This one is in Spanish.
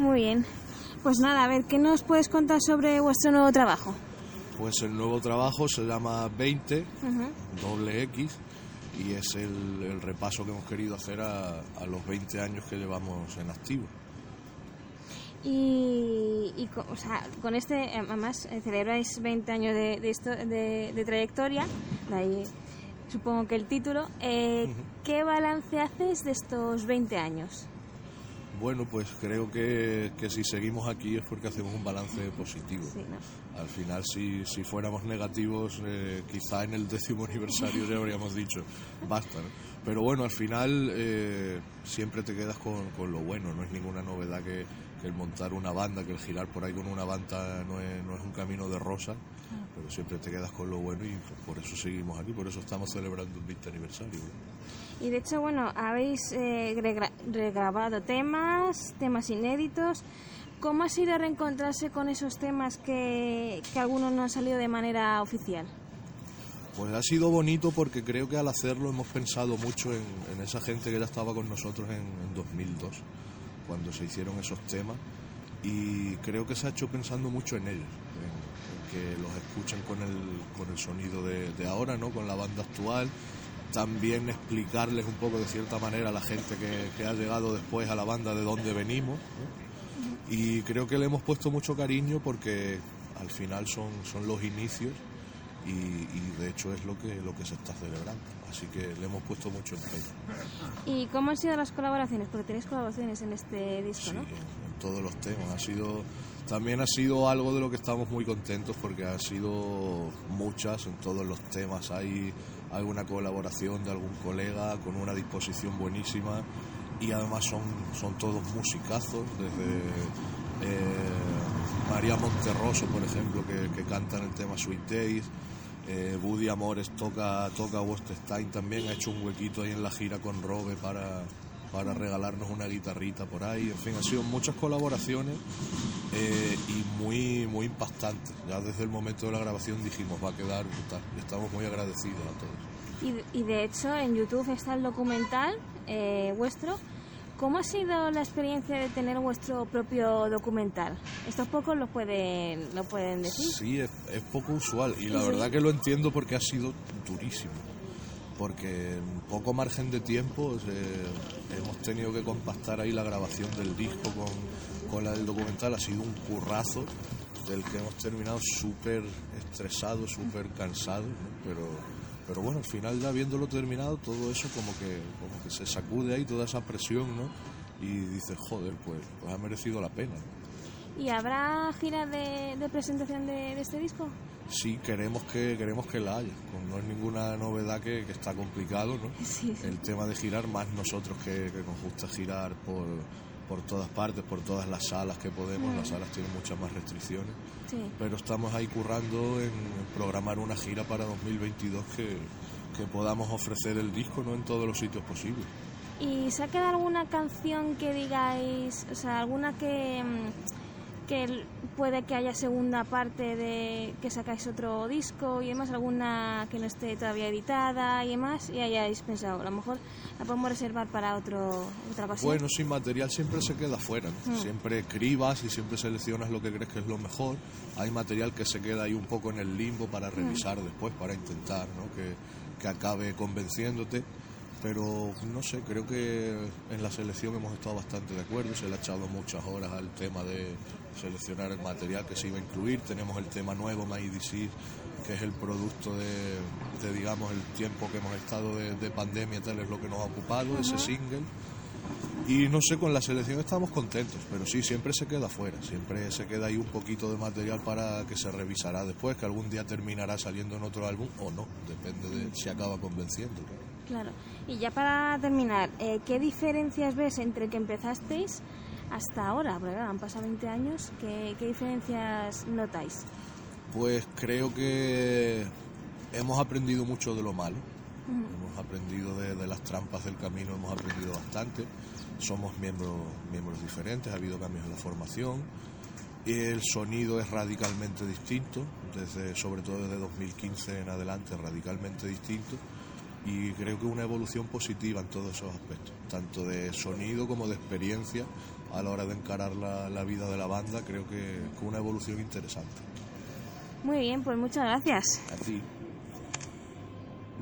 Muy bien. Pues nada, a ver, ¿qué nos puedes contar sobre vuestro nuevo trabajo? Pues el nuevo trabajo se llama 20, doble X, y es el, el repaso que hemos querido hacer a, a los 20 años que llevamos en activo. Y, y co- o sea, con este, eh, además, eh, celebráis 20 años de, de, esto- de- de trayectoria, de ahí supongo que el título. Eh, ¿Qué balance haces de estos 20 años? Bueno, pues creo que, que si seguimos aquí es porque hacemos un balance positivo. Sí, ¿no? Al final, si, si fuéramos negativos, eh, quizá en el décimo aniversario ya habríamos dicho, basta. ¿no? Pero bueno, al final eh, siempre te quedas con, con lo bueno, no es ninguna novedad que, que el montar una banda, que el girar por ahí con una banda no es, no es un camino de rosa, pero siempre te quedas con lo bueno y pues, por eso seguimos aquí, por eso estamos celebrando un 20 aniversario. ¿no? Y de hecho, bueno, habéis eh, regra- regrabado temas, temas inéditos. ¿Cómo ha sido reencontrarse con esos temas que, que algunos no han salido de manera oficial? Pues ha sido bonito porque creo que al hacerlo hemos pensado mucho en, en esa gente que ya estaba con nosotros en, en 2002, cuando se hicieron esos temas, y creo que se ha hecho pensando mucho en ellos, en, en que los escuchen con el, con el sonido de, de ahora, ¿no? con la banda actual, también explicarles un poco de cierta manera a la gente que, que ha llegado después a la banda de dónde venimos, ¿no? y creo que le hemos puesto mucho cariño porque al final son, son los inicios y, y de hecho es lo que lo que se está celebrando. Así que le hemos puesto mucho empeño. ¿Y cómo han sido las colaboraciones? Porque tenéis colaboraciones en este disco, sí, ¿no? en, en todos los temas. Ha sido también ha sido algo de lo que estamos muy contentos porque ha sido muchas. En todos los temas hay alguna colaboración de algún colega con una disposición buenísima. Y además son, son todos musicazos desde eh, María Monterroso por ejemplo que, que canta en el tema Sweet Days eh, Buddy Amores toca, toca Stein también, ha hecho un huequito ahí en la gira con Robe para, para regalarnos una guitarrita por ahí. En fin, han sido muchas colaboraciones eh, y muy, muy impactantes. Ya desde el momento de la grabación dijimos, va a quedar brutal. Y estamos muy agradecidos a todos. Y, y de hecho en YouTube está el documental eh, vuestro. ¿Cómo ha sido la experiencia de tener vuestro propio documental? Estos pocos lo pueden, lo pueden decir. Sí, es, es poco usual y la Sí. verdad que lo entiendo porque ha sido durísimo. Porque en poco margen de tiempo eh, hemos tenido que compactar ahí la grabación del disco con, con la del documental. Ha sido un currazo del que hemos terminado súper estresados, súper cansados, pero, pero bueno, al final ya viéndolo terminado, todo eso como que, como que se sacude ahí toda esa presión, ¿no? Y dices, joder, pues, pues ha merecido la pena. ¿Y habrá gira de, de presentación de, de este disco? Sí, queremos que queremos que la haya. No es ninguna novedad que, que está complicado, ¿no? Sí, sí. El tema de girar, más nosotros que, que nos gusta girar por, por todas partes, por todas las salas que podemos. Las salas tienen muchas más restricciones. Sí. Pero estamos ahí currando en programar una gira para 2022 que, que podamos ofrecer el disco no en todos los sitios posibles. ¿Y se ha quedado alguna canción que digáis, o sea, alguna que, mm, que puede que haya segunda parte de que sacáis otro disco y demás, alguna que no esté todavía editada y demás, y hayáis pensado, a lo mejor la podemos reservar para otro, otra ocasión? Bueno, sin material siempre se queda fuera. ¿no? Siempre cribas y siempre seleccionas lo que crees que es lo mejor. Hay material que se queda ahí un poco en el limbo para revisar después, para intentar ¿no? que, que acabe convenciéndote. Pero no sé, creo que en la selección hemos estado bastante de acuerdo. Se le ha echado muchas horas al tema de seleccionar el material que se iba a incluir. Tenemos el tema nuevo, My DC, que es el producto de, de, digamos, el tiempo que hemos estado de, de pandemia, tal es lo que nos ha ocupado, ese single. Y no sé, con la selección estamos contentos, pero sí, siempre se queda fuera, siempre se queda ahí un poquito de material para que se revisará después, que algún día terminará saliendo en otro álbum o no, depende de si acaba convenciendo. Claro. Y ya para terminar, eh, ¿qué diferencias ves entre que empezasteis hasta ahora? Porque claro, han pasado 20 años, ¿qué, qué diferencias notáis? Pues creo que hemos aprendido mucho de lo malo, hemos aprendido de, de, las trampas del camino, hemos aprendido bastante, somos miembros, miembros diferentes, ha habido cambios en la formación, el sonido es radicalmente distinto, desde, sobre todo desde 2015 en adelante, radicalmente distinto y creo que una evolución positiva en todos esos aspectos, tanto de sonido como de experiencia a la hora de encarar la, la vida de la banda, creo que es una evolución interesante. Muy bien, pues muchas gracias. A ti.